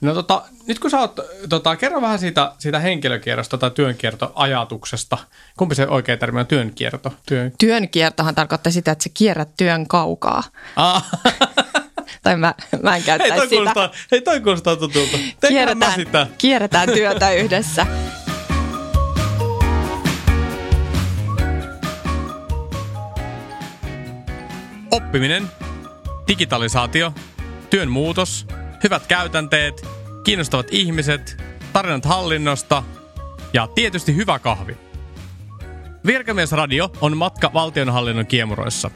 No tota, nyt kun sä oot, tota, kerro vähän siitä, siitä henkilökierrosta tai työnkiertoajatuksesta. Kumpi se oikea termi on työnkierto? Työn... Työnkiertohan tarkoittaa sitä, että sä kierrät työn kaukaa. Ah. tai mä, mä en käyttäisi hei, sitä. Kuulostaa, hei, toi kuulostaa tutulta. Kierretään, sitä. kierretään työtä yhdessä. Oppiminen, digitalisaatio, työn muutos, hyvät käytänteet, kiinnostavat ihmiset, tarinat hallinnosta ja tietysti hyvä kahvi. Virkamiesradio on matka valtionhallinnon kiemuroissa.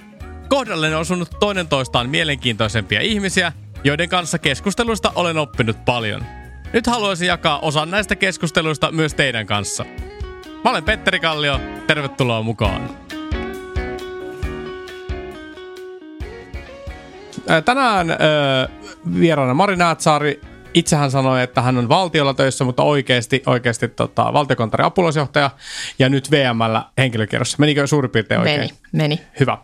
Kohdalle on osunut toinen toistaan mielenkiintoisempia ihmisiä, joiden kanssa keskusteluista olen oppinut paljon. Nyt haluaisin jakaa osan näistä keskusteluista myös teidän kanssa. Mä olen Petteri Kallio, tervetuloa mukaan. Tänään äh, vieraana Mari Näätsaari. Itse hän sanoi, että hän on valtiolla töissä, mutta oikeasti, oikeasti tota, valtiokonttorin apulaisjohtaja ja nyt VMllä henkilökierrossa. Menikö suurin piirtein oikein? Meni, meni. Hyvä.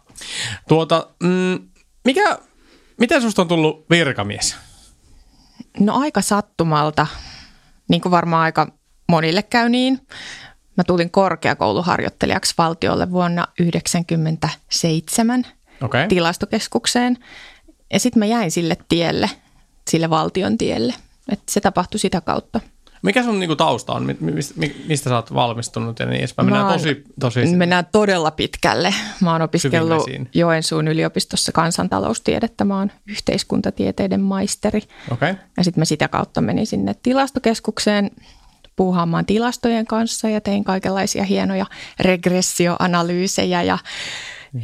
Tuota, mm, mikä, miten susta on tullut virkamies? No aika sattumalta, niin kuin varmaan aika monille käy niin. Mä tulin korkeakouluharjoittelijaksi valtiolle vuonna 1997 okay. tilastokeskukseen. Ja sitten mä jäin sille tielle, sille valtion tielle. Että se tapahtui sitä kautta. Mikä sun niinku tausta on? Mistä, sä oot valmistunut ja niin edespäin? Mennään, tosi, tosi... mennään todella pitkälle. Mä oon opiskellut Joensuun yliopistossa kansantaloustiedettä. Mä oon yhteiskuntatieteiden maisteri. Okay. Ja sitten mä sitä kautta menin sinne tilastokeskukseen puuhaamaan tilastojen kanssa ja tein kaikenlaisia hienoja regressioanalyysejä ja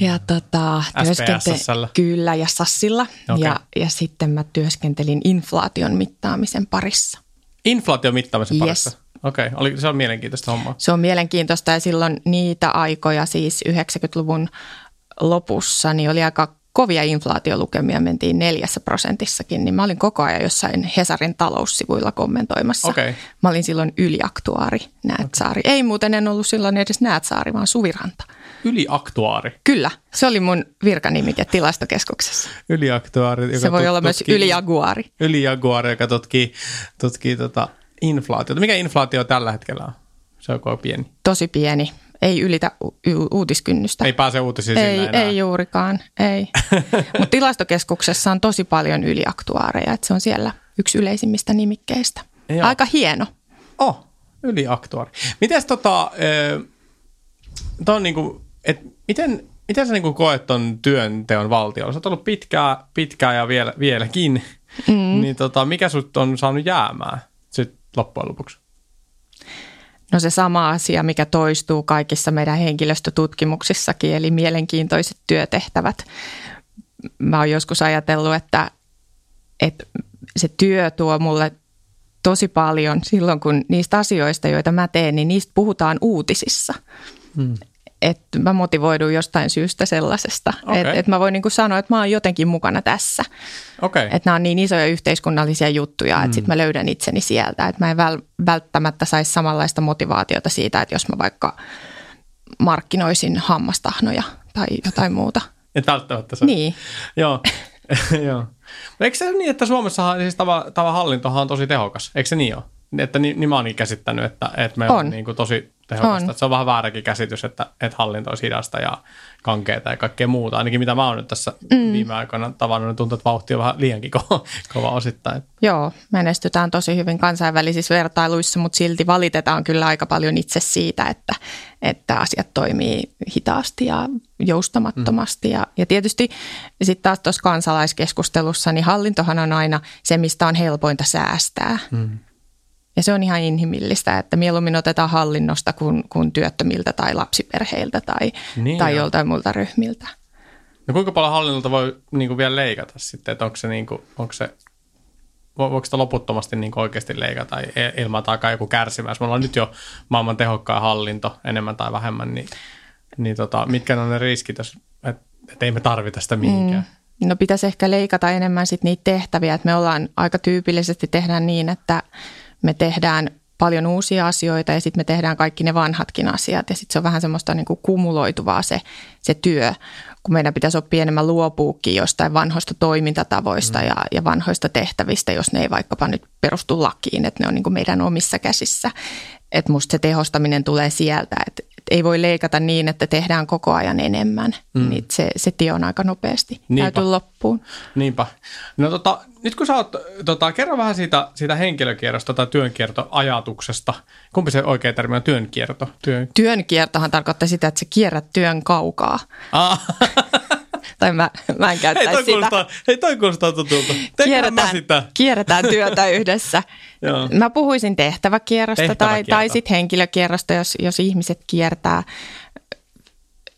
ja tota, työskente- kyllä, ja Sassilla. Okay. Ja, ja sitten mä työskentelin inflaation mittaamisen parissa. Inflaation mittaamisen yes. parissa? Okei, okay. se on mielenkiintoista hommaa. Se on mielenkiintoista ja silloin niitä aikoja, siis 90-luvun lopussa, niin oli aika kovia inflaatiolukemia, mentiin neljässä prosentissakin, niin mä olin koko ajan jossain Hesarin taloussivuilla kommentoimassa. Okay. Mä olin silloin yliaktuaari Näätsaari. Okay. Ei muuten en ollut silloin edes Näätsaari, vaan Suviranta. Yliaktuaari? Kyllä, se oli mun virkanimike tilastokeskuksessa. Yliaktuaari. Joka se voi olla myös ylijaguari. Ylijaguari, joka tutkii, tutkii tota inflaatiota. Mikä inflaatio tällä hetkellä on? Se on pieni. Tosi pieni. Ei ylitä u- uutiskynnystä. Ei pääse uutisiin ei, enää. Ei juurikaan, ei. Mutta tilastokeskuksessa on tosi paljon yliaktuaareja, että se on siellä yksi yleisimmistä nimikkeistä. Joo. Aika hieno. Oh, yliaktuaari. Mites tota, äh, on niinku, et miten, miten sä niinku koet ton työnteon valtiolla? Sä oot ollut pitkää, pitkää ja vielä, vieläkin. Mm. Niin tota, mikä sut on saanut jäämään sit loppujen lopuksi? No se sama asia, mikä toistuu kaikissa meidän henkilöstötutkimuksissakin, eli mielenkiintoiset työtehtävät. Mä oon joskus ajatellut, että, että se työ tuo mulle tosi paljon silloin, kun niistä asioista, joita mä teen, niin niistä puhutaan uutisissa. Hmm että mä motivoidun jostain syystä sellaisesta. Okay. Että et mä voin niinku sanoa, että mä oon jotenkin mukana tässä. Okay. Että nämä on niin isoja yhteiskunnallisia juttuja, mm. että sitten mä löydän itseni sieltä. Että mä en väl, välttämättä saisi samanlaista motivaatiota siitä, että jos mä vaikka markkinoisin hammastahnoja tai jotain muuta. Et välttämättä se. Niin. Joo. Joo. Eikö se niin, että Suomessa siis tava, tava hallintohan on tosi tehokas? Eikö se niin ole? Että niin, niin mä oon niin käsittänyt, että, että me on, on niin kuin tosi tehokasta. On. se on vähän vääräkin käsitys, että, että hallinto olisi hidasta ja kankeeta ja kaikkea muuta. Ainakin mitä mä oon nyt tässä mm. viime aikoina tavannut, niin tuntuu, että vauhti on vähän liiankin kova, kova osittain. Joo, menestytään tosi hyvin kansainvälisissä vertailuissa, mutta silti valitetaan kyllä aika paljon itse siitä, että, että asiat toimii hitaasti ja joustamattomasti. Mm. Ja, ja tietysti sitten taas tuossa kansalaiskeskustelussa, niin hallintohan on aina se, mistä on helpointa säästää. Mm. Ja se on ihan inhimillistä, että mieluummin otetaan hallinnosta kuin, kuin työttömiltä tai lapsiperheiltä tai, niin tai joltain muilta ryhmiltä. No kuinka paljon hallinnolta voi niin kuin vielä leikata sitten, että onko se, niin kuin, onko se voiko sitä loputtomasti niin oikeasti leikata ilman tai joku kärsimässä? Me ollaan nyt jo maailman tehokkaan hallinto enemmän tai vähemmän, niin, niin tota, mitkä on ne riskit, jos, että et ei me tarvita sitä mihinkään? Mm. No pitäisi ehkä leikata enemmän sit niitä tehtäviä, että me ollaan aika tyypillisesti tehdään niin, että me tehdään paljon uusia asioita ja sitten me tehdään kaikki ne vanhatkin asiat ja sitten se on vähän semmoista niin kuin kumuloituvaa se, se työ, kun meidän pitäisi oppia enemmän luopuukin jostain vanhoista toimintatavoista mm. ja, ja vanhoista tehtävistä, jos ne ei vaikkapa nyt perustu lakiin, että ne on niin kuin meidän omissa käsissä. Että musta se tehostaminen tulee sieltä, että, ei voi leikata niin, että tehdään koko ajan enemmän. Mm. Niin se, se tie on aika nopeasti Niinpä. käyty loppuun. Niinpä. No tota, nyt kun sä oot, tota, kerro vähän siitä, siitä henkilökierrosta tai työnkiertoajatuksesta. Kumpi se oikea termi on työnkierto? Työn... Työnkiertohan tarkoittaa sitä, että sä kierrät työn kaukaa. Ah. tai mä, mä en käyttäisi hei, toi sitä. Kuulostaa, hei, toi kuulostaa tutulta. Kierretään, sitä. kierretään työtä yhdessä. mä puhuisin tehtäväkierrosta Tehtäväkierto. tai, tai sitten henkilökierrosta, jos, jos ihmiset kiertää.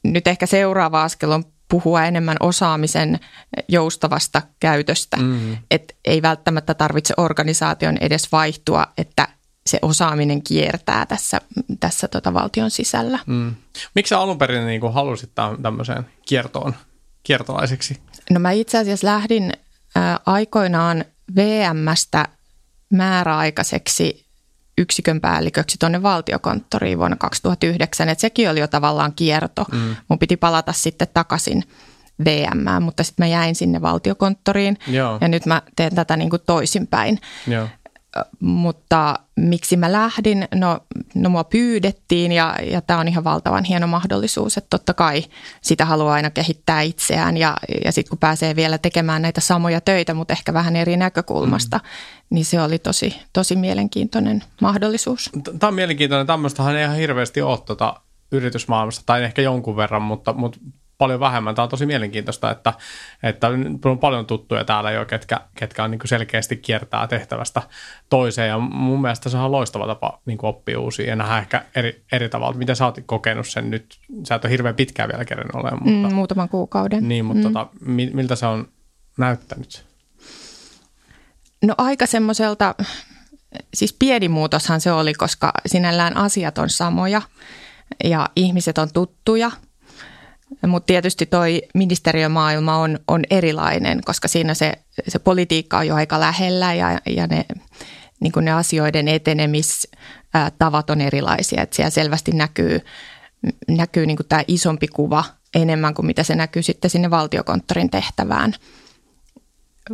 Nyt ehkä seuraava askel on puhua enemmän osaamisen joustavasta käytöstä. Mm-hmm. Että ei välttämättä tarvitse organisaation edes vaihtua, että se osaaminen kiertää tässä, tässä tota valtion sisällä. Mm. Miksi sä alun perin niin halusit tämmöiseen kiertoon, kiertolaiseksi? No mä itse asiassa lähdin aikoinaan VMstä määräaikaiseksi yksikön päälliköksi tuonne valtiokonttoriin vuonna 2009. Et sekin oli jo tavallaan kierto. Mm. Mun piti palata sitten takaisin VM, mutta sitten mä jäin sinne valtiokonttoriin Joo. ja nyt mä teen tätä niin kuin toisinpäin. Joo mutta miksi mä lähdin? No, no mua pyydettiin ja, ja tämä on ihan valtavan hieno mahdollisuus, että totta kai sitä haluaa aina kehittää itseään ja, ja sitten kun pääsee vielä tekemään näitä samoja töitä, mutta ehkä vähän eri näkökulmasta, mm. niin se oli tosi, tosi mielenkiintoinen mahdollisuus. Tämä on mielenkiintoinen, tämmöistähän ei ihan hirveästi ole tuota yritysmaailmasta tai ehkä jonkun verran, mutta, mutta paljon vähemmän. Tämä on tosi mielenkiintoista, että, että on paljon tuttuja täällä jo, ketkä, ketkä on niin selkeästi kiertää tehtävästä toiseen. Ja mun mielestä se on loistava tapa niin oppia uusia ja nähdä ehkä eri, eri tavalla. Miten sä oot kokenut sen nyt? Sä et ole hirveän pitkään vielä kerran olemaan. Mutta, mm, muutaman kuukauden. Niin, mutta mm. tota, miltä se on näyttänyt? No aika semmoiselta, siis pieni muutoshan se oli, koska sinällään asiat on samoja ja ihmiset on tuttuja – mutta tietysti toi ministeriömaailma on, on erilainen, koska siinä se, se politiikka on jo aika lähellä ja, ja ne, niin ne asioiden etenemistavat on erilaisia. Et siellä selvästi näkyy, näkyy niin tämä isompi kuva enemmän kuin mitä se näkyy sitten sinne valtiokonttorin tehtävään.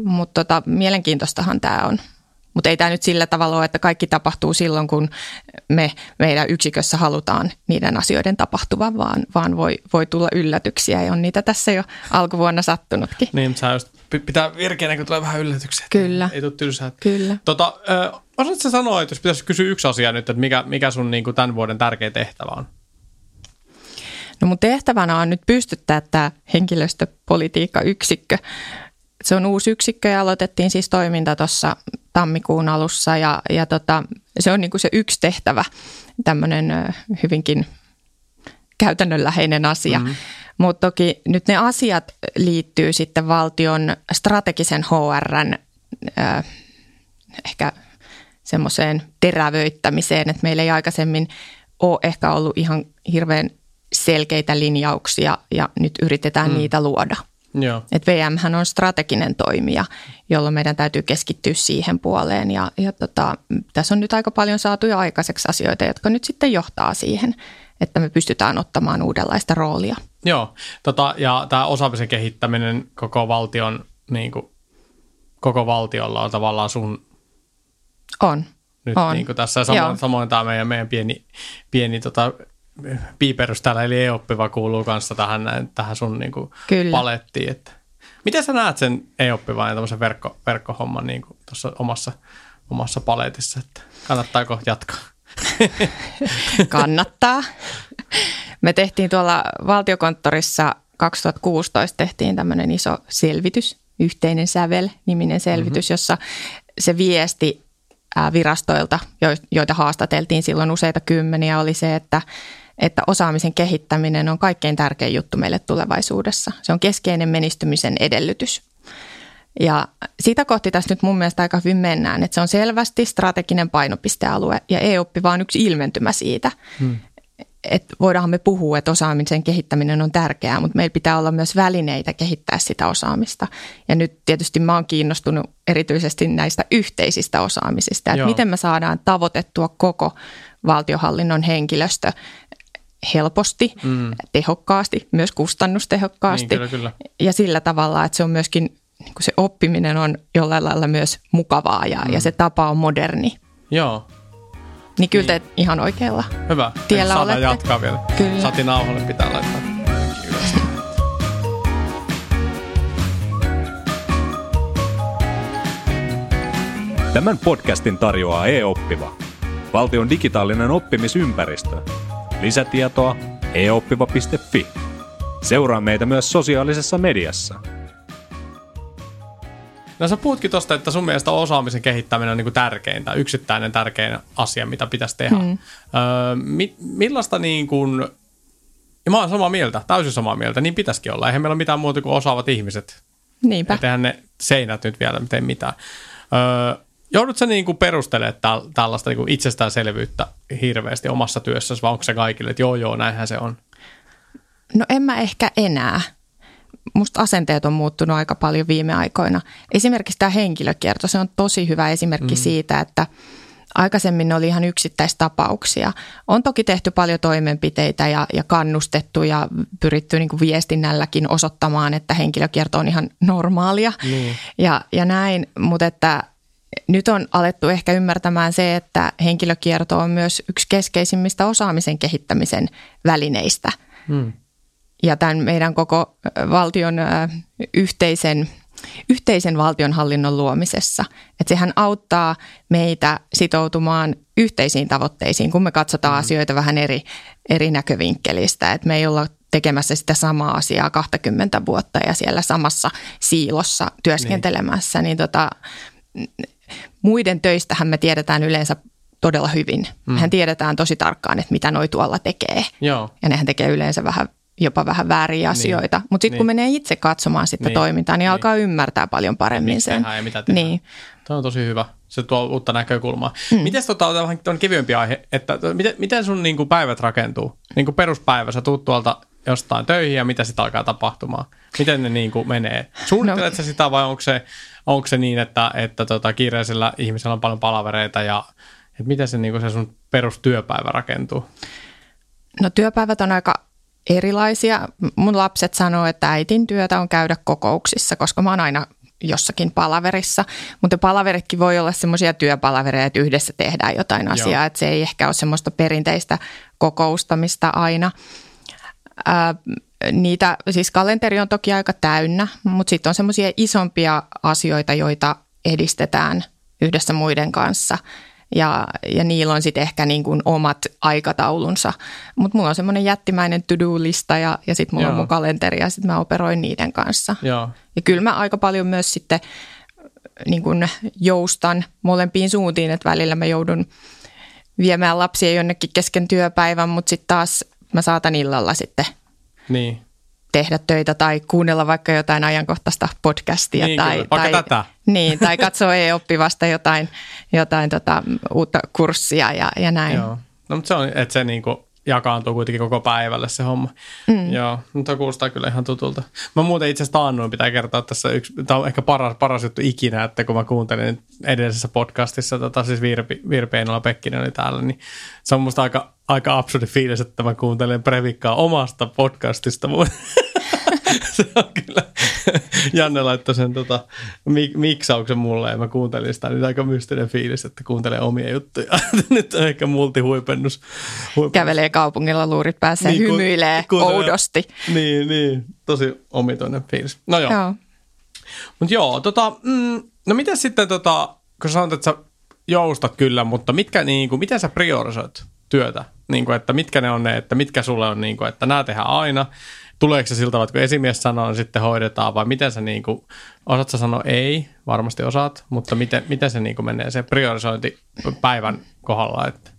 Mutta tota, mielenkiintoistahan tämä on. Mutta ei tämä nyt sillä tavalla ole, että kaikki tapahtuu silloin, kun me meidän yksikössä halutaan niiden asioiden tapahtuvan, vaan, vaan voi, voi tulla yllätyksiä ja on niitä tässä jo alkuvuonna sattunutkin. Niin, mutta just pitää virkeänä, kun tulee vähän yllätyksiä. Kyllä. Ei tule tylsää. Kyllä. Tota, osaatko sanoa, että jos pitäisi kysyä yksi asia nyt, että mikä, mikä sun niin kuin tämän vuoden tärkeä tehtävä on? No mun tehtävänä on nyt pystyttää tämä henkilöstöpolitiikka-yksikkö se on uusi yksikkö ja aloitettiin siis toiminta tuossa tammikuun alussa ja, ja tota, se on niin kuin se yksi tehtävä, tämmöinen hyvinkin käytännönläheinen asia. Mm-hmm. Mutta toki nyt ne asiat liittyy sitten valtion strategisen HRn äh, ehkä semmoiseen terävöittämiseen, että meillä ei aikaisemmin ole ehkä ollut ihan hirveän selkeitä linjauksia ja nyt yritetään mm. niitä luoda. Joo. Et VM on strateginen toimija, jolloin meidän täytyy keskittyä siihen puoleen. Ja, ja tota, tässä on nyt aika paljon saatu jo aikaiseksi asioita, jotka nyt sitten johtaa siihen, että me pystytään ottamaan uudenlaista roolia. Joo, tota, ja tämä osaamisen kehittäminen koko valtion, niin kuin, koko valtiolla on tavallaan sun... On. Nyt on. Niin kuin tässä samoin, samoin tämä meidän, meidän pieni, pieni tota, piiperys täällä, eli e-oppiva kuuluu kanssa tähän, tähän sun niin kuin palettiin. Että. Miten sä näet sen e-oppivan ja tämmöisen verkko, verkkohomman niin tuossa omassa, omassa paletissa, että kannattaako jatkaa? Kannattaa. Me tehtiin tuolla valtiokonttorissa 2016 tehtiin tämmöinen iso selvitys, yhteinen sävel-niminen selvitys, mm-hmm. jossa se viesti virastoilta, joita haastateltiin silloin useita kymmeniä, oli se, että että osaamisen kehittäminen on kaikkein tärkein juttu meille tulevaisuudessa. Se on keskeinen menestymisen edellytys. Ja sitä kohti tässä nyt mun mielestä aika hyvin mennään, että se on selvästi strateginen painopistealue ja e-oppi vaan yksi ilmentymä siitä. Hmm. Että voidaanhan me puhua, että osaamisen kehittäminen on tärkeää, mutta meillä pitää olla myös välineitä kehittää sitä osaamista. Ja nyt tietysti mä oon kiinnostunut erityisesti näistä yhteisistä osaamisista, että Joo. miten me saadaan tavoitettua koko valtiohallinnon henkilöstö helposti, mm. tehokkaasti, myös kustannustehokkaasti. Niin, kyllä, kyllä. Ja sillä tavalla, että se on myöskin, niin kuin se oppiminen on jollain lailla myös mukavaa ja, mm. ja se tapa on moderni. Joo. Niin kyllä niin. te ihan oikealla Hyvä. tiellä Saadaan olette. jatkaa vielä. Kyllä. Sati nauhalle pitää laittaa. Tämän podcastin tarjoaa e-oppiva, valtion digitaalinen oppimisympäristö. Lisätietoa eoppiva.fi. Seuraa meitä myös sosiaalisessa mediassa. No sä puhutkin tuosta, että sun mielestä osaamisen kehittäminen on niin kuin tärkeintä, yksittäinen tärkein asia, mitä pitäisi tehdä. Mm. Öö, mi- millaista niin kuin, ja mä oon samaa mieltä, täysin samaa mieltä, niin pitäisikin olla. Eihän meillä ole mitään muuta kuin osaavat ihmiset. Niinpä. Eihän ne seinät nyt vielä tee mitään. Öö, Joudutko niin kuin perustelemaan täl, tällaista niin itsestäänselvyyttä hirveästi omassa työssäsi, vai onko se kaikille, että joo joo, näinhän se on? No en mä ehkä enää. Musta asenteet on muuttunut aika paljon viime aikoina. Esimerkiksi tämä henkilökierto, se on tosi hyvä esimerkki mm. siitä, että aikaisemmin ne oli ihan yksittäistapauksia. On toki tehty paljon toimenpiteitä ja, ja kannustettu ja pyritty niin kuin viestinnälläkin osoittamaan, että henkilökierto on ihan normaalia mm. ja, ja näin, mutta että nyt on alettu ehkä ymmärtämään se, että henkilökierto on myös yksi keskeisimmistä osaamisen kehittämisen välineistä. Hmm. Ja tämän meidän koko valtion yhteisen, yhteisen valtionhallinnon luomisessa. Että sehän auttaa meitä sitoutumaan yhteisiin tavoitteisiin, kun me katsotaan hmm. asioita vähän eri, eri näkövinkkelistä. Että me ei olla tekemässä sitä samaa asiaa 20 vuotta ja siellä samassa siilossa työskentelemässä, niin, niin tota, muiden töistähän me tiedetään yleensä todella hyvin. Mm. Mehän tiedetään tosi tarkkaan, että mitä noi tuolla tekee. Joo. Ja nehän tekee yleensä vähän jopa vähän vääriä niin. asioita. Mutta sitten niin. kun menee itse katsomaan sitä niin. toimintaa, niin, niin alkaa ymmärtää paljon paremmin sen. ja mitä tehdään. Niin. Tuo on tosi hyvä. Se tuo uutta näkökulmaa. Mm. Miten tota, on vähän kevyempi aihe, että miten, miten sun niin kuin päivät rakentuu? Niin kuin peruspäivä, sä tuut tuolta jostain töihin ja mitä sitten alkaa tapahtumaan? Miten ne niin kuin menee? Suunnittelet no. sitä vai onko se, onko se niin, että, että tota, kiireisellä ihmisellä on paljon palavereita ja että miten se, niin kuin se sun perustyöpäivä rakentuu? No työpäivät on aika erilaisia. Mun lapset sanoo, että äitin työtä on käydä kokouksissa, koska mä oon aina jossakin palaverissa, mutta palaveritkin voi olla semmoisia työpalavereja, että yhdessä tehdään jotain asiaa, Joo. että se ei ehkä ole semmoista perinteistä kokoustamista aina. Ää, niitä, siis kalenteri on toki aika täynnä, mutta sitten on semmoisia isompia asioita, joita edistetään yhdessä muiden kanssa. Ja, ja niillä on sitten ehkä niin kuin omat aikataulunsa. Mutta mulla on semmoinen jättimäinen to-do-lista ja, ja sitten mulla Joo. on mun kalenteri ja sitten mä operoin niiden kanssa. Joo. Ja kyllä mä aika paljon myös sitten niin kuin joustan molempiin suuntiin, että välillä mä joudun viemään lapsia jonnekin kesken työpäivän, mutta sitten taas mä saatan illalla sitten niin. tehdä töitä tai kuunnella vaikka jotain ajankohtaista podcastia. Niin, tai, tai, tätä. Niin, tai katsoa e-oppivasta jotain, jotain tota, uutta kurssia ja, ja näin. Joo. No, mutta se on, että se niinku jakaantuu kuitenkin koko päivälle se homma. Mm. Joo, mutta kuulostaa kyllä ihan tutulta. Mä muuten itse asiassa taannuin pitää kertoa tässä yksi, tämä on ehkä paras, paras juttu ikinä, että kun mä kuuntelin edellisessä podcastissa, tota, siis Virpi, Virpi Einola Pekkinen oli täällä, niin se on musta aika, aika absurdi fiilis, että mä kuuntelen Previkkaa omasta podcastista. se on kyllä, Janne laittoi sen tota, mik- miksauksen mulle ja mä kuuntelin sitä, niin aika mystinen fiilis, että kuuntelee omia juttuja. Nyt on ehkä multihuipennus. Huipennus. Kävelee kaupungilla luurit päässä niin, ja hymyilee ku, oudosti. Niin, niin, tosi omituinen fiilis. No joo. joo. Mutta joo, tota, mm, no miten sitten, tota, kun sanot, että sä joustat kyllä, mutta mitkä, niin kuin, miten sä priorisoit työtä? Niin kuin, että mitkä ne on ne, että mitkä sulle on, niin kuin, että nämä tehdään aina tuleeko se siltä, että kun esimies sanoo, niin sitten hoidetaan, vai miten sä niin kuin, osaat sä sanoa ei, varmasti osaat, mutta miten, miten se niin kuin menee se priorisointi päivän kohdalla? Että?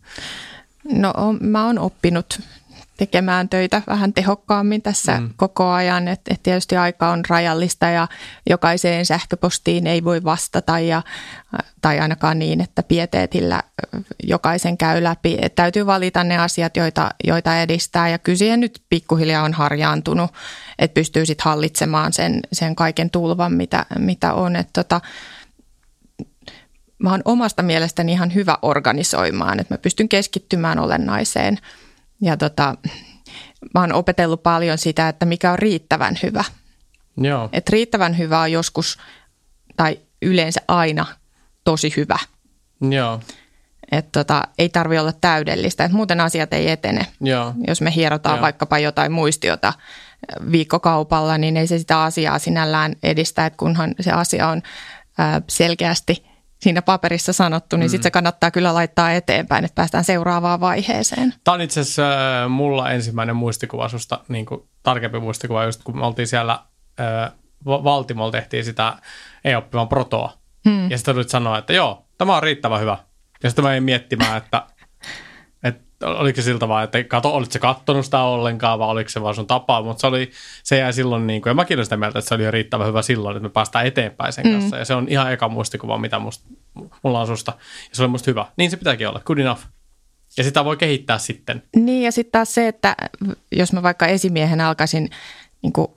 No mä oon oppinut tekemään töitä vähän tehokkaammin tässä mm. koko ajan. Et, et tietysti aika on rajallista ja jokaiseen sähköpostiin ei voi vastata ja, tai ainakaan niin, että pieteetillä jokaisen käy läpi. Et täytyy valita ne asiat, joita, joita edistää ja kysyä nyt pikkuhiljaa on harjaantunut, että pystyy sitten hallitsemaan sen, sen kaiken tulvan, mitä, mitä on. Et tota, mä oon omasta mielestäni ihan hyvä organisoimaan, että mä pystyn keskittymään olennaiseen – ja tota, mä oon opetellut paljon sitä, että mikä on riittävän hyvä. Joo. Et riittävän hyvä on joskus tai yleensä aina tosi hyvä. Joo. Et tota, ei tarvi olla täydellistä, että muuten asiat ei etene. Joo. Jos me hierotaan Joo. vaikkapa jotain muistiota viikkokaupalla, niin ei se sitä asiaa sinällään edistä, että kunhan se asia on selkeästi siinä paperissa sanottu, niin mm. sitten se kannattaa kyllä laittaa eteenpäin, että päästään seuraavaan vaiheeseen. Tämä on itse asiassa äh, mulla ensimmäinen muistikuva susta, niin kuin tarkempi muistikuva, just kun me oltiin siellä äh, Va- Valtimolla tehtiin sitä e-oppivan protoa. Hmm. Ja sitten sanoa, että joo, tämä on riittävän hyvä. Ja sitten mä en miettimään, että oliko se siltä vaan, että kato, olitko se kattonut sitä ollenkaan vai oliko se vaan sun tapa, mutta se, oli, se jäi silloin, niin kuin, ja mäkin olen sitä mieltä, että se oli jo riittävän hyvä silloin, että me päästään eteenpäin sen kanssa. Ja se on ihan eka muistikuva, mitä musta, mulla on susta. Ja se oli musta hyvä. Niin se pitääkin olla, good enough. Ja sitä voi kehittää sitten. Niin ja sitten taas se, että jos mä vaikka esimiehenä alkaisin niin kuin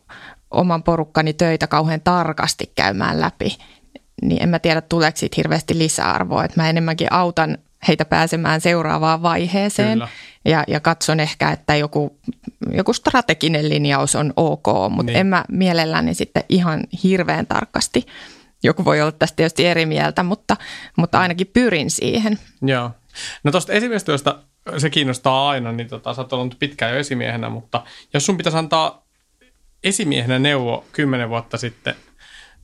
oman porukkani töitä kauhean tarkasti käymään läpi, niin en mä tiedä tuleeko siitä hirveästi lisäarvoa. Että mä enemmänkin autan heitä pääsemään seuraavaan vaiheeseen Kyllä. ja, ja katson ehkä, että joku, joku strateginen linjaus on ok, mutta Niin. en mä mielelläni sitten ihan hirveän tarkasti. Joku voi olla tästä tietysti eri mieltä, mutta, mutta ainakin pyrin siihen. Joo. No tuosta esimiestyöstä se kiinnostaa aina, niin tota, sä oot ollut pitkään jo esimiehenä, mutta jos sun pitäisi antaa esimiehenä neuvo kymmenen vuotta sitten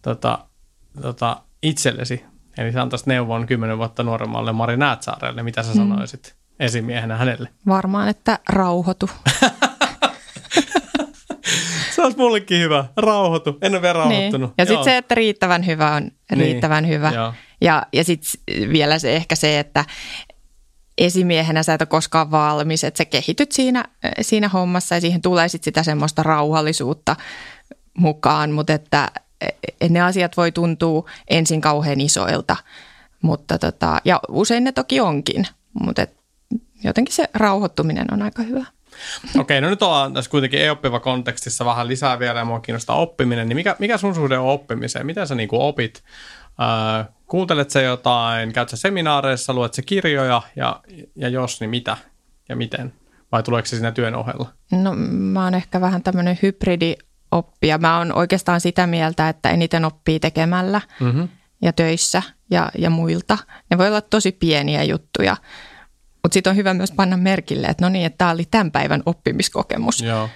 tota, tota, itsellesi, eli sä antaisit neuvon kymmenen vuotta nuoremmalle Mari Näätsaarelle, mitä sä sanoisit esimiehenä hänelle? Varmaan, että rauhoitu. Se olisi mullekin hyvä. Rauhoitu. En ole vielä rauhoittunut. Niin. Ja sitten se, että riittävän hyvä on riittävän Niin, hyvä. joo. Ja, ja sitten vielä se ehkä se, että esimiehenä sä et ole koskaan valmis, että sä kehityt siinä, siinä hommassa ja siihen tulee sitten sitä semmoista rauhallisuutta mukaan, mutta että ne asiat voi tuntua ensin kauhean isoilta, mutta tota, ja usein ne toki onkin, mutta et jotenkin se rauhoittuminen on aika hyvä. Okei, no nyt ollaan tässä kuitenkin ei-oppiva kontekstissa vähän lisää vielä ja mua kiinnostaa oppiminen. Niin mikä, mikä sun suhde on oppimiseen? Miten sä niinku opit? Äh, kuuntelet sä jotain? Käyt sä seminaareissa? Luet sä kirjoja? Ja, ja jos, niin mitä ja miten? Vai tuleeko se siinä työn ohella? No mä oon ehkä vähän tämmöinen hybridioppija. Mä oon oikeastaan sitä mieltä, että eniten oppii tekemällä Mm-hmm. ja töissä ja, ja muilta. Ne voi olla tosi pieniä juttuja, mutta sitten on hyvä myös panna merkille, että no niin, että tämä oli tämän päivän oppimiskokemus. Joo.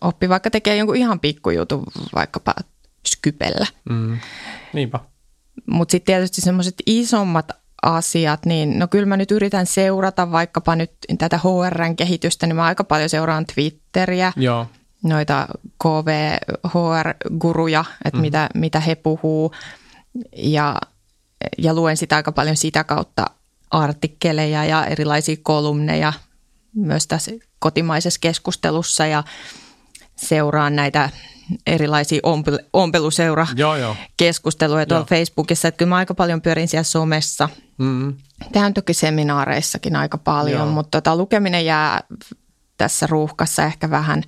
Oppi vaikka tekee jonkun ihan pikkujutun vaikkapa skypellä. Mm. Niinpä. Mutta sitten tietysti semmoiset isommat asiat, niin no kyllä mä nyt yritän seurata vaikkapa nyt tätä HRn kehitystä, niin mä aika paljon seuraan Twitteriä, Joo. Noita KV-HR-guruja, että mm. mitä, mitä he puhuu. Ja, ja luen sitä aika paljon sitä kautta artikkeleja ja erilaisia kolumneja myös tässä kotimaisessa keskustelussa ja seuraan näitä erilaisia ompel- ompeluseura Joo, joo. keskusteluja tuolla Joo. Facebookissa, että kyllä mä aika paljon pyörin siellä somessa. Mm. Käyn toki seminaareissakin aika paljon, Joo. mutta tota, lukeminen jää tässä ruuhkassa ehkä vähän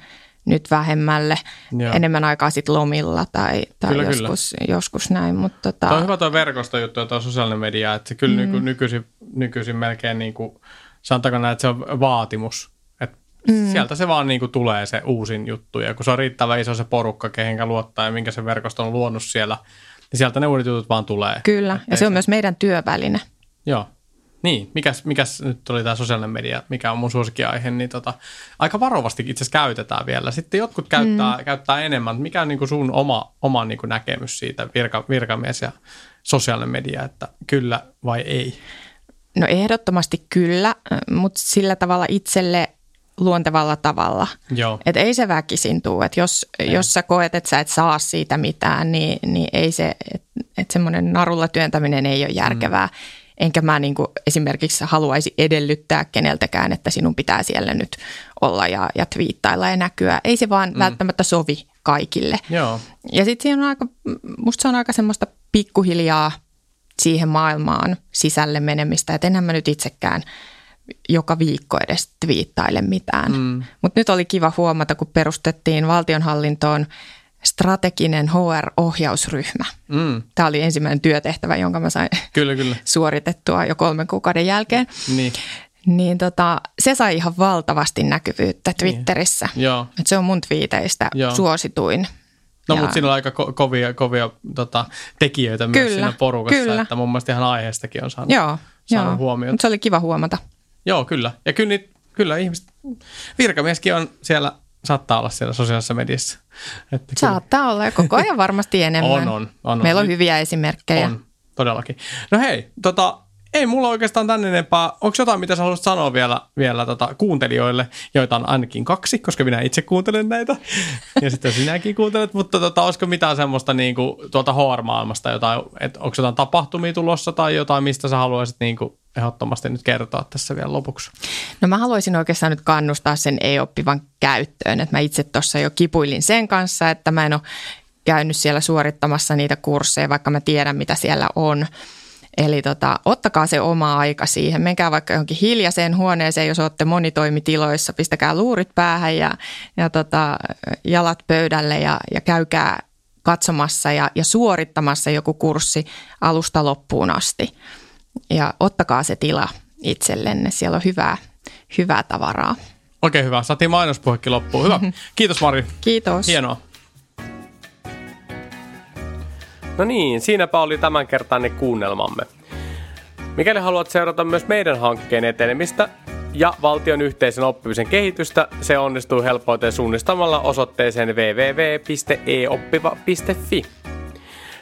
nyt vähemmälle. Joo. Enemmän aikaa sitten lomilla tai, tai Kyllä, kyllä. joskus, joskus näin. Mutta tota, Tuo on hyvä tuo verkostojuttu ja tuo sosiaalinen media, että se kyllä mm. nykyisin, nykyisin melkein niin kuin, sanotaanko näin, että se on vaatimus. Että mm. Sieltä se vaan niin kuin tulee se uusin juttu ja kun se on riittävän iso se porukka, kehenkä luottaa ja minkä se verkosto on luonut siellä, niin sieltä ne uudet jutut vaan tulee. Kyllä, ja se on myös meidän työväline. Joo. Niin, mikäs, mikäs nyt oli tämä sosiaalinen media, mikä on mun suosikkiaihe, niin tota, aika varovasti itse asiassa käytetään vielä. Sitten jotkut käyttää, mm. käyttää enemmän. Mikä on niin kuin sun oma, oma niin kuin näkemys siitä, virka, virkamies ja sosiaalinen media, että kyllä vai ei? No ehdottomasti kyllä, mutta sillä tavalla itselle luontevalla tavalla. Joo. Et ei se väkisin tuu. Et jos, jos sä koet, että sä et saa siitä mitään, niin, niin ei se, että et semmoinen narulla työntäminen ei ole järkevää. Mm. Enkä mä niinku esimerkiksi haluaisi edellyttää keneltäkään, että sinun pitää siellä nyt olla ja, ja twiittailla ja näkyä. Ei se vaan mm. välttämättä sovi kaikille. Joo. Ja sitten siinä on aika, musta se on aika semmoista pikkuhiljaa siihen maailmaan sisälle menemistä, että enhän mä nyt itsekään joka viikko edes twiittaile mitään. Mm. Mutta nyt oli kiva huomata, kun perustettiin valtionhallintoon strateginen HR-ohjausryhmä. Mm. Tämä oli ensimmäinen työtehtävä, jonka mä sain Kyllä, kyllä. suoritettua jo kolmen kuukauden jälkeen. Niin. niin tota, se sai ihan valtavasti näkyvyyttä niin. Twitterissä. Niin. Joo. Et se on mun twiiteistä Joo. suosituin. No, ja... mutta siinä on aika ko- kovia, kovia tota, tekijöitä kyllä, myös siinä porukassa, kyllä. että mun mielestä ihan aiheestakin on saanut, Joo, saanut joo. huomiota. Mutta se oli kiva huomata. Joo, kyllä. Ja kyllä, kyllä ihmiset, virkamieskin on siellä, saattaa olla siellä sosiaalisessa mediassa. Että saattaa kyllä. olla ja koko ajan varmasti enemmän. on, on, on. Meillä on hyviä esimerkkejä. On, todellakin. No hei, tota, ei mulla oikeastaan tänne enempää. Onko jotain, mitä sä haluaisit sanoa vielä, vielä tota, kuuntelijoille, joita on ainakin kaksi, koska minä itse kuuntelen näitä. Ja sitten sinäkin kuuntelet, mutta tota, olisiko mitään semmoista niin kuin, tuolta HR-maailmasta, jotain, että onko jotain tapahtumia tulossa tai jotain, mistä sä haluaisit niin kuin, ehdottomasti nyt kertoa tässä vielä lopuksi? No mä haluaisin oikeastaan nyt kannustaa sen ei-oppivan käyttöön. Että mä itse tuossa jo kipuilin sen kanssa, että mä en ole käynyt siellä suorittamassa niitä kursseja, vaikka mä tiedän, mitä siellä on. Eli tota, ottakaa se oma aika siihen. Menkää vaikka johonkin hiljaiseen huoneeseen, jos olette monitoimitiloissa. Pistäkää luurit päähän ja, ja tota, jalat pöydälle ja, ja käykää katsomassa ja, ja suorittamassa joku kurssi alusta loppuun asti. Ja ottakaa se tila itsellenne. Siellä on hyvää, hyvää tavaraa. Oikein hyvä. Saatiin mainospuhekin loppuun. Hyvä. Kiitos Mari. Kiitos. Hienoa. No niin, siinäpä oli tämänkertainen kuunnelmamme. Mikäli haluat seurata myös meidän hankkeen etenemistä ja valtion yhteisen oppimisen kehitystä, se onnistuu helpoiten suunnistamalla osoitteeseen www.eoppiva.fi.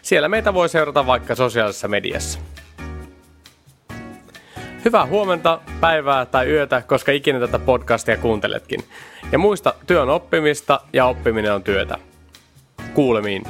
Siellä meitä voi seurata vaikka sosiaalisessa mediassa. Hyvää huomenta, päivää tai yötä, koska ikinä tätä podcastia kuunteletkin. Ja muista, työ on oppimista ja oppiminen on työtä. Kuulemiin.